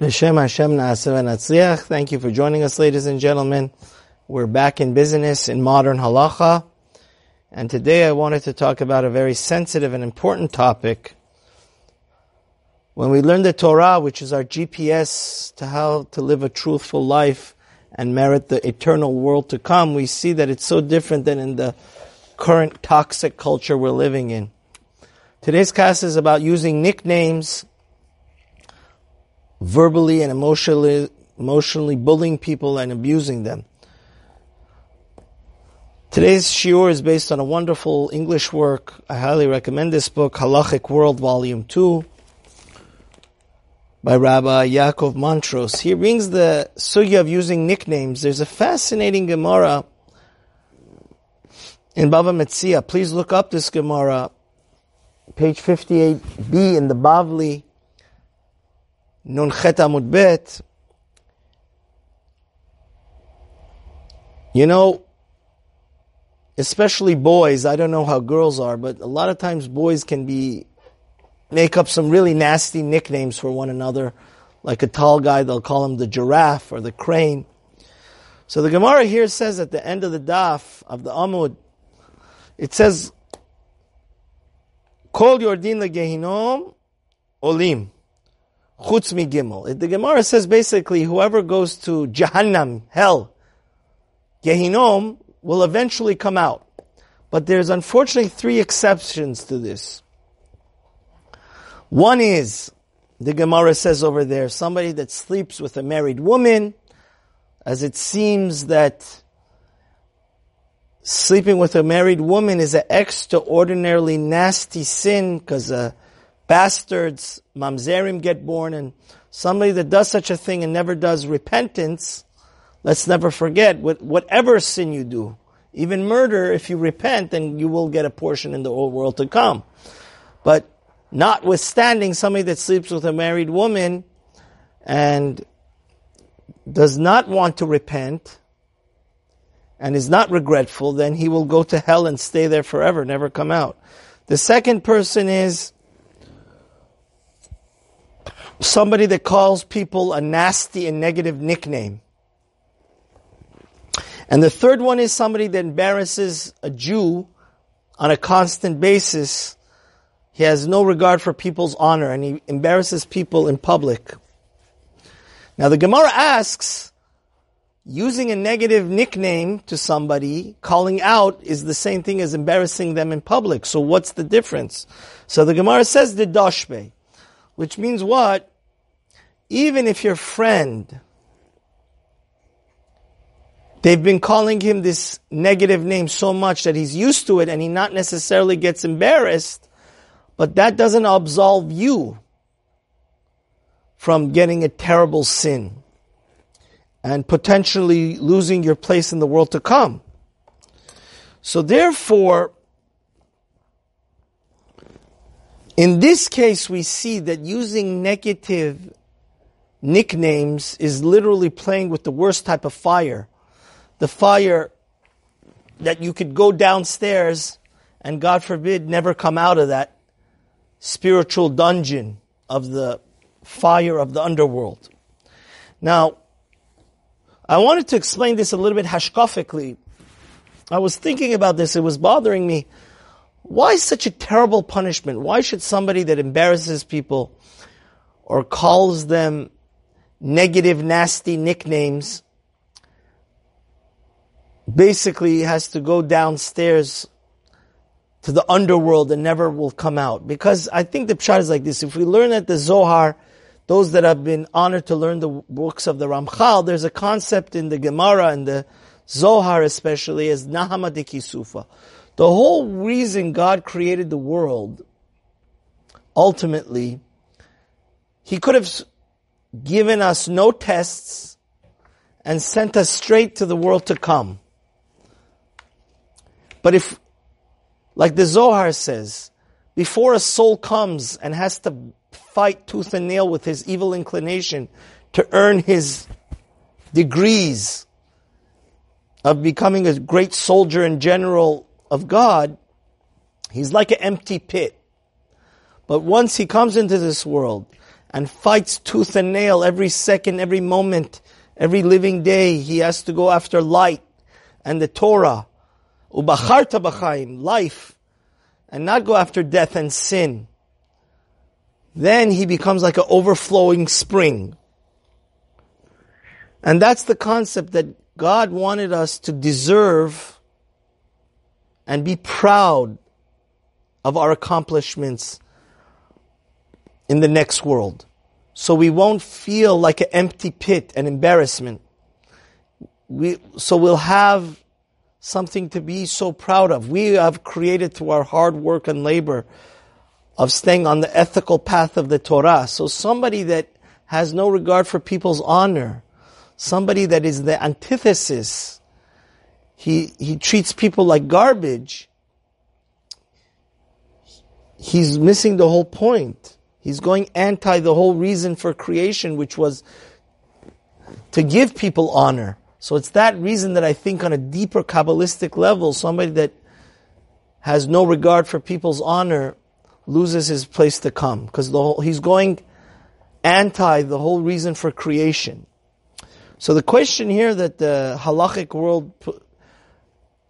B'Shem Hashem. Thank you for joining us, ladies and gentlemen. We're back in business in modern halacha. And today I wanted to talk about a very sensitive and important topic. When we learn the Torah, which is our GPS to how to live a truthful life and merit the eternal world to come, we see that it's so different than in the current toxic culture we're living in. Today's class is about using nicknames verbally and emotionally, emotionally bullying people and abusing them. Today's shiur is based on a wonderful English work. I highly recommend this book, Halachic World, Volume 2, by Rabbi Yaakov Montrose. He brings the sugya of using nicknames. There's a fascinating Gemara in Bava Metzia. Please look up this Gemara, page 58b in the Bavli. You know, especially boys, I don't know how girls are, but a lot of times boys can be, make up some really nasty nicknames for one another. Like a tall guy, they'll call him the giraffe or the crane. So the Gemara here says at the end of the daf of the Amud, it says, Kol Yordin Gehinom Olim. Chutz mi gimel. The Gemara says basically whoever goes to Jahannam, hell, Gehinom, will eventually come out. But there's unfortunately three exceptions to this. One is, the Gemara says over there, somebody that sleeps with a married woman, as it seems that sleeping with a married woman is an extraordinarily nasty sin because uh, bastards, mamzerim get born, and somebody that does such a thing and never does repentance, let's never forget, whatever sin you do, even murder, if you repent, then you will get a portion in the old world to come. But notwithstanding somebody that sleeps with a married woman and does not want to repent and is not regretful, then he will go to hell and stay there forever, never come out. The second person is somebody that calls people a nasty and negative nickname. And the third one is somebody that embarrasses a Jew on a constant basis. He has no regard for people's honor and he embarrasses people in public. Now the Gemara asks, using a negative nickname to somebody, calling out, is the same thing as embarrassing them in public. So what's the difference? So the Gemara says the dashbe. Which means what? Even if your friend, they've been calling him this negative name so much that he's used to it and he not necessarily gets embarrassed, but that doesn't absolve you from getting a terrible sin and potentially losing your place in the world to come. So therefore, In this case, we see that using negative nicknames is literally playing with the worst type of fire. The fire that you could go downstairs and God forbid never come out of that spiritual dungeon of the fire of the underworld. Now, I wanted to explain this a little bit hashkafically. I was thinking about this, it was bothering me. Why such a terrible punishment? Why should somebody that embarrasses people or calls them negative, nasty nicknames basically has to go downstairs to the underworld and never will come out? Because I think the pshat is like this. If we learn at the Zohar, those that have been honored to learn the books of the Ramchal, there's a concept in the Gemara and the Zohar especially as Nahama de Kisufa. The whole reason God created the world, ultimately, He could have given us no tests and sent us straight to the world to come. But if, like the Zohar says, before a soul comes and has to fight tooth and nail with his evil inclination to earn his degrees of becoming a great soldier and general of God, he's like an empty pit. But once he comes into this world and fights tooth and nail every second, every moment, every living day. He has to go after light and the Torah. Ubacharta b'chaim, life, and not go after death and sin. Then he becomes like an overflowing spring. And that's the concept that God wanted us to deserve and be proud of our accomplishments in the next world. So we won't feel like an empty pit, an embarrassment. We, so we'll have something to be so proud of. We have created through our hard work and labor of staying on the ethical path of the Torah. So somebody that has no regard for people's honor, somebody that is the antithesis, he, he treats people like garbage, he's missing the whole point. He's going anti the whole reason for creation, which was to give people honor. So it's that reason that I think on a deeper Kabbalistic level, somebody that has no regard for people's honor loses his place to come. Because the he's going anti the whole reason for creation. So the question here that the halachic world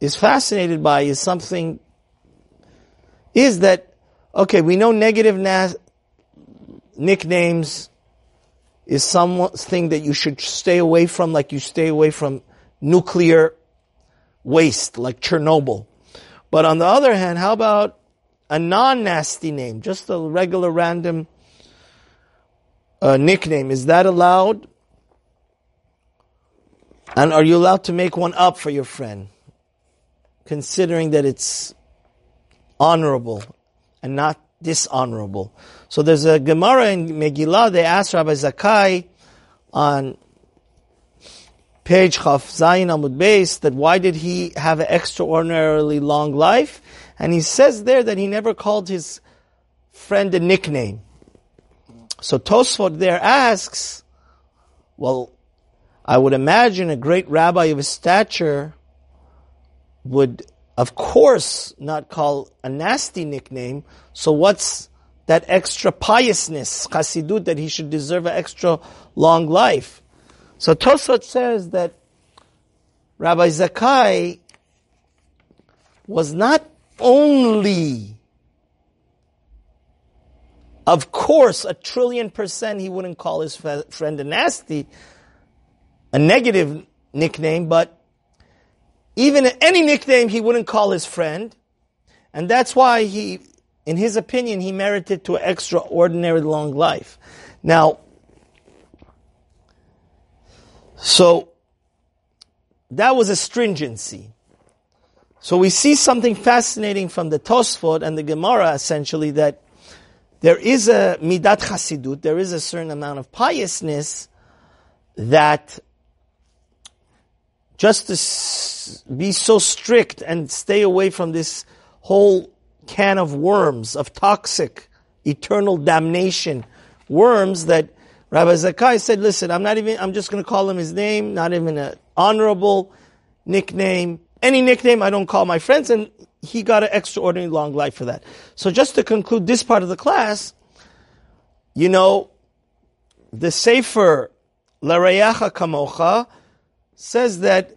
is fascinated by is something, is that, okay, we know negative nas- nicknames is something that you should stay away from, like you stay away from nuclear waste, like Chernobyl. But on the other hand, how about a non-nasty name, just a regular random uh, nickname? Is that allowed? And are you allowed to make one up for your friend, considering that it's honorable and not dishonorable? So there's a Gemara in Megillah, they asked Rabbi Zakai on page Chaf Zayin Amud Beis that why did he have an extraordinarily long life? And he says there that he never called his friend a nickname. So Tosfot there asks, well, I would imagine a great rabbi of his stature would, of course, not call a nasty nickname. So what's that extra piousness, chassidut, that he should deserve an extra long life. So Tosfot says that Rabbi Zakai was not only, of course, a trillion percent he wouldn't call his friend a nasty, a negative nickname, but even any nickname he wouldn't call his friend. And that's why he in his opinion, he merited to an extraordinary long life. Now, so that was a stringency. So we see something fascinating from the Tosfot and the Gemara, essentially, that there is a midat chasidut, there is a certain amount of piousness that just to be so strict and stay away from this whole can of worms, of toxic, eternal damnation worms that Rabbi Zakai said, listen, I'm not even, I'm just going to call him his name, not even an honorable nickname. Any nickname I don't call my friends, and he got an extraordinary long life for that. So just to conclude this part of the class, you know, the Sefer L'Reyacha Kamocha says that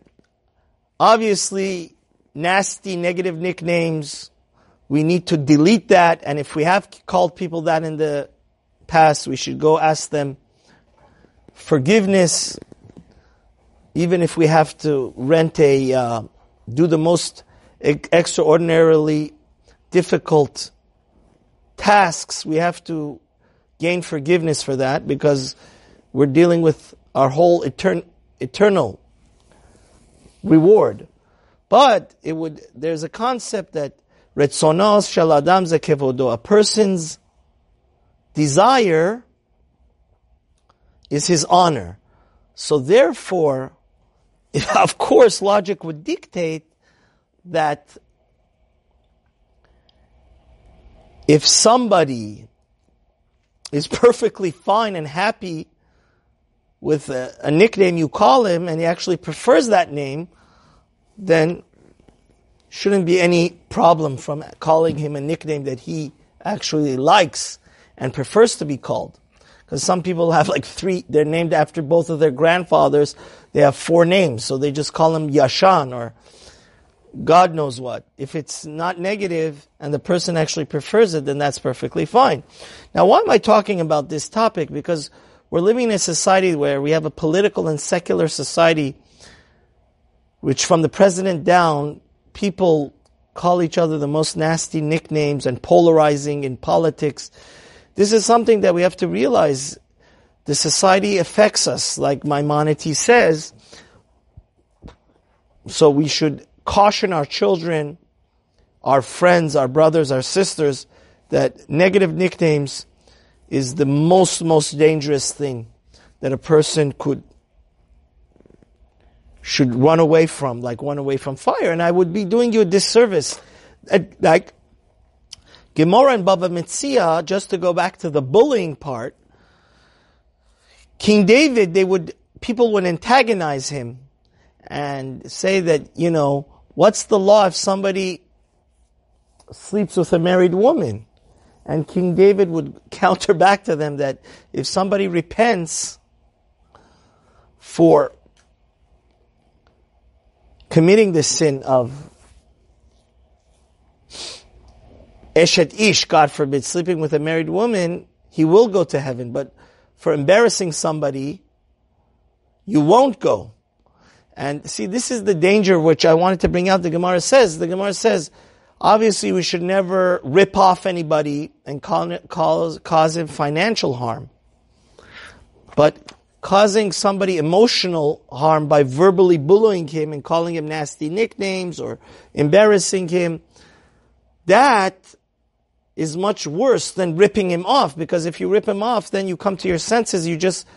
obviously nasty negative nicknames we need to delete that. And if we have called people that in the past, we should go ask them forgiveness, even if we have to rent a, uh, do the most extraordinarily difficult tasks, we have to gain forgiveness for that because we're dealing with our whole etern- eternal reward. But it would, there's a concept that Retzonos shel adam zekevodo. A person's desire is his honor. So therefore, of course, logic would dictate that if somebody is perfectly fine and happy with a, a, nickname you call him and he actually prefers that name, then shouldn't be any problem from calling him a nickname that he actually likes and prefers to be called. Because some people have like three, they're named after both of their grandfathers. They have four names, so they just call them Yashan or God knows what. If it's not negative and the person actually prefers it, then that's perfectly fine. Now, why am I talking about this topic? Because we're living in a society where we have a political and secular society, which from the president down, people call each other the most nasty nicknames and polarizing in politics. This is something that we have to realize. The society affects us, like Maimonides says. So we should caution our children, our friends, our brothers, our sisters, that negative nicknames is the most, most dangerous thing that a person could, should run away from, like run away from fire. And I would be doing you a disservice. Like, Gemara and Bava Metzia, just to go back to the bullying part, King David, they would, people would antagonize him and say that, you know, What's the law if somebody sleeps with a married woman? And King David would counter back to them that if somebody repents for committing the sin of Eshet Ish, God forbid, sleeping with a married woman, he will go to heaven. But for embarrassing somebody, you won't go. And see, this is the danger which I wanted to bring out. The Gemara says, the Gemara says, obviously we should never rip off anybody and cause, cause him financial harm. But causing somebody emotional harm by verbally bullying him and calling him nasty nicknames or embarrassing him, that is much worse than ripping him off because if you rip him off, then you come to your senses, you just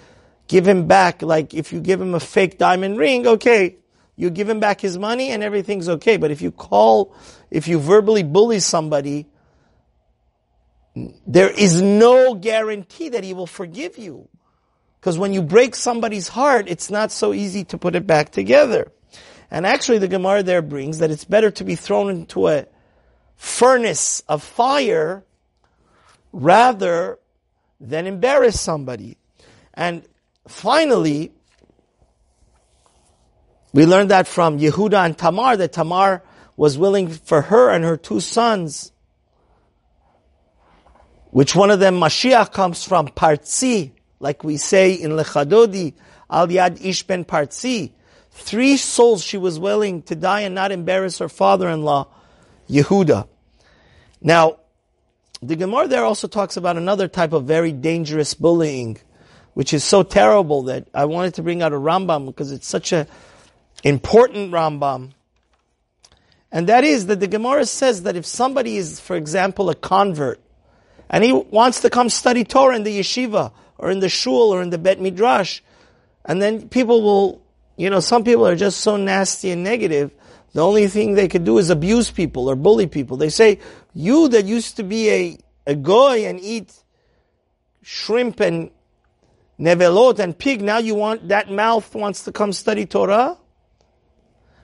give him back, like if you give him a fake diamond ring, okay, you give him back his money and everything's okay. But if you call, if you verbally bully somebody, there is no guarantee that he will forgive you. Because when you break somebody's heart, it's not so easy to put it back together. And actually the Gemara there brings that it's better to be thrown into a furnace of fire rather than embarrass somebody. And finally, we learned that from Yehuda and Tamar, that Tamar was willing for her and her two sons, which one of them Mashiach comes from, Partzi, like we say in Lechadodi, Al Yad Ish ben Partzi. Three souls she was willing to die and not embarrass her father-in-law, Yehuda. Now, the Gemara there also talks about another type of very dangerous bullying which is so terrible that I wanted to bring out a Rambam because it's such a important Rambam. And that is that the Gemara says that if somebody is, for example, a convert, and he wants to come study Torah in the yeshiva, or in the shul, or in the bet midrash, and then people will, you know, some people are just so nasty and negative, the only thing they could do is abuse people or bully people. They say, you that used to be a, a goy and eat shrimp and nevelot and pig, now you want, that mouth wants to come study Torah?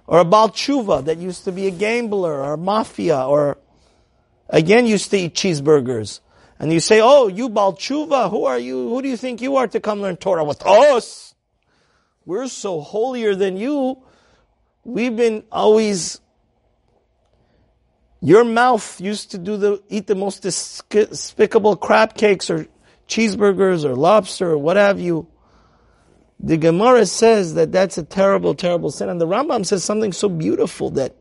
Or a Tshuva that used to be a gambler or mafia or again used to eat cheeseburgers. And you say, oh, you Baal Tshuva, who are you, who do you think you are to come learn Torah with us? We're so holier than you. We've been always your mouth used to do the eat the most despicable crab cakes or cheeseburgers or lobster or what have you. The Gemara says that that's a terrible, terrible sin. And the Rambam says something so beautiful that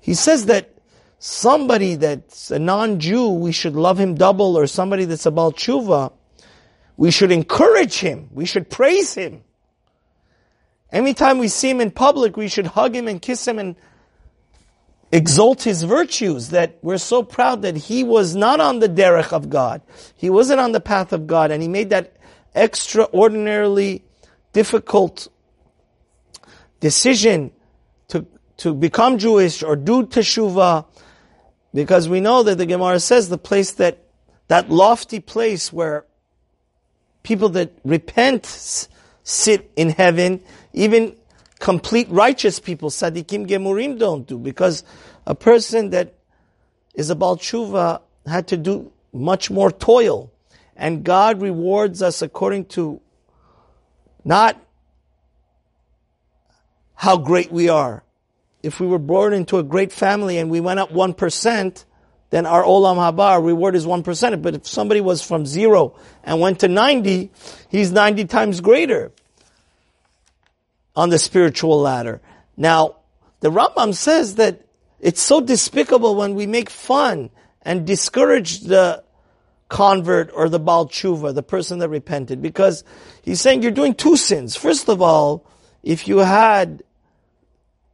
he says that somebody that's a non-Jew, we should love him double, or somebody that's a Baal Tshuva, we should encourage him. We should praise him. Anytime we see him in public, we should hug him and kiss him and exalt his virtues, that we're so proud that he was not on the derech of God. He wasn't on the path of God, and he made that extraordinarily difficult decision to, to become Jewish or do teshuvah, because we know that the Gemara says the place that, that lofty place where people that repent sit in heaven, even complete righteous people, sadikim gemurim don't do, because a person that is a Baal Tshuva had to do much more toil. and God rewards us according to not how great we are. If we were born into a great family and we went up 1%, then our olam haba, our reward is 1%. But if somebody was from zero and went to 90, he's 90 times greater on the spiritual ladder. Now, the Rambam says that it's so despicable when we make fun and discourage the convert or the Baal Tshuva, the person that repented, because he's saying you're doing two sins. First of all, if you had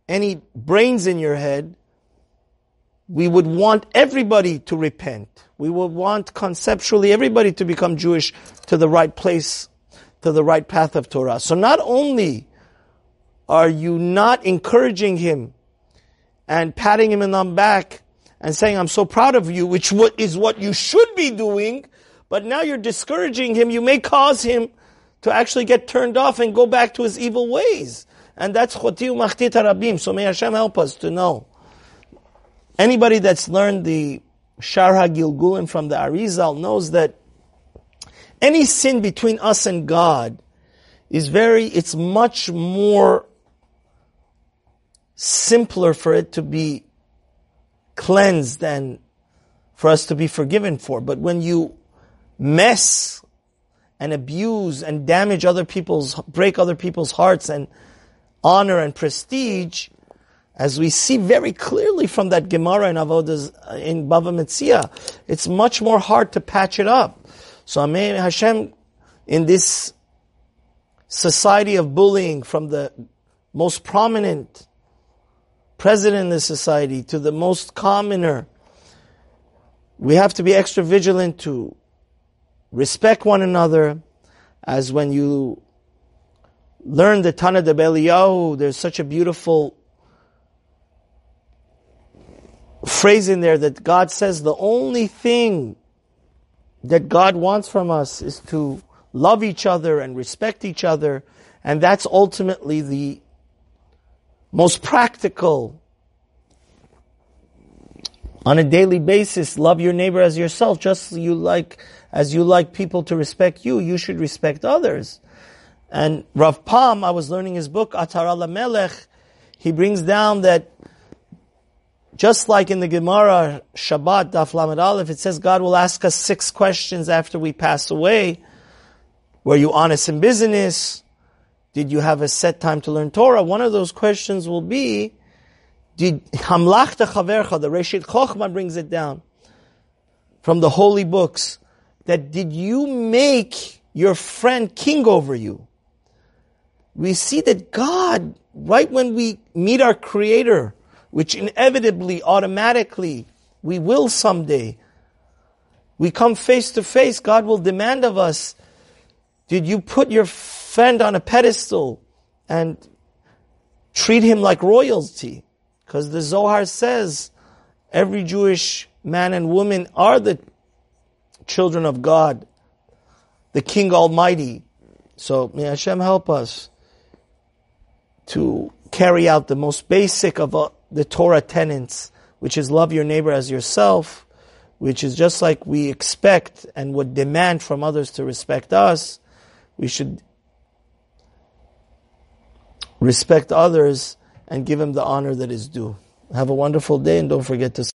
any brains in your head, we would want everybody to repent. We would want conceptually everybody to become Jewish to the right place, to the right path of Torah. So not only are you not encouraging him and patting him on the back and saying, I'm so proud of you, which is what you should be doing, but now you're discouraging him. You may cause him to actually get turned off and go back to his evil ways. And that's choti umachtit harabim. So may Hashem help us to know. Anybody that's learned the Shaar HaGilgulim from the Arizal knows that any sin between us and God is very, it's much more simpler for it to be cleansed and for us to be forgiven for. But when you mess and abuse and damage other people's, break other people's hearts and honor and prestige, as we see very clearly from that Gemara in Avodas, uh, in Bava Metzia, it's much more hard to patch it up. So Amen Hashem, in this society of bullying from the most prominent president in the society to the most commoner, we have to be extra vigilant to respect one another as when you learn the Tana de Beliyahu, there's such a beautiful phrase in there that God says the only thing that God wants from us is to love each other and respect each other, and that's ultimately the most practical. On a daily basis love your neighbor as yourself just you like as you like people to respect you you should respect others and Rav Pam I was learning his book Atar Melech he brings down that just like in the Gemara Shabbat Daf Lamed Aleph it says God will ask us six questions after we pass away were you honest in business did you have a set time to learn Torah? One of those questions will be, did Hamlachta Chavercha, the Reshit Chochma brings it down from the holy books, that did you make your friend king over you? We see that God, right when we meet our Creator, which inevitably, automatically, we will someday, we come face to face, God will demand of us, did you put your friend on a pedestal and treat him like royalty. Because the Zohar says every Jewish man and woman are the children of God, the King Almighty. So may Hashem help us to carry out the most basic of uh, the Torah tenets, which is love your neighbor as yourself, which is just like we expect and would demand from others to respect us. We should respect others, and give them the honor that is due. Have a wonderful day and don't forget to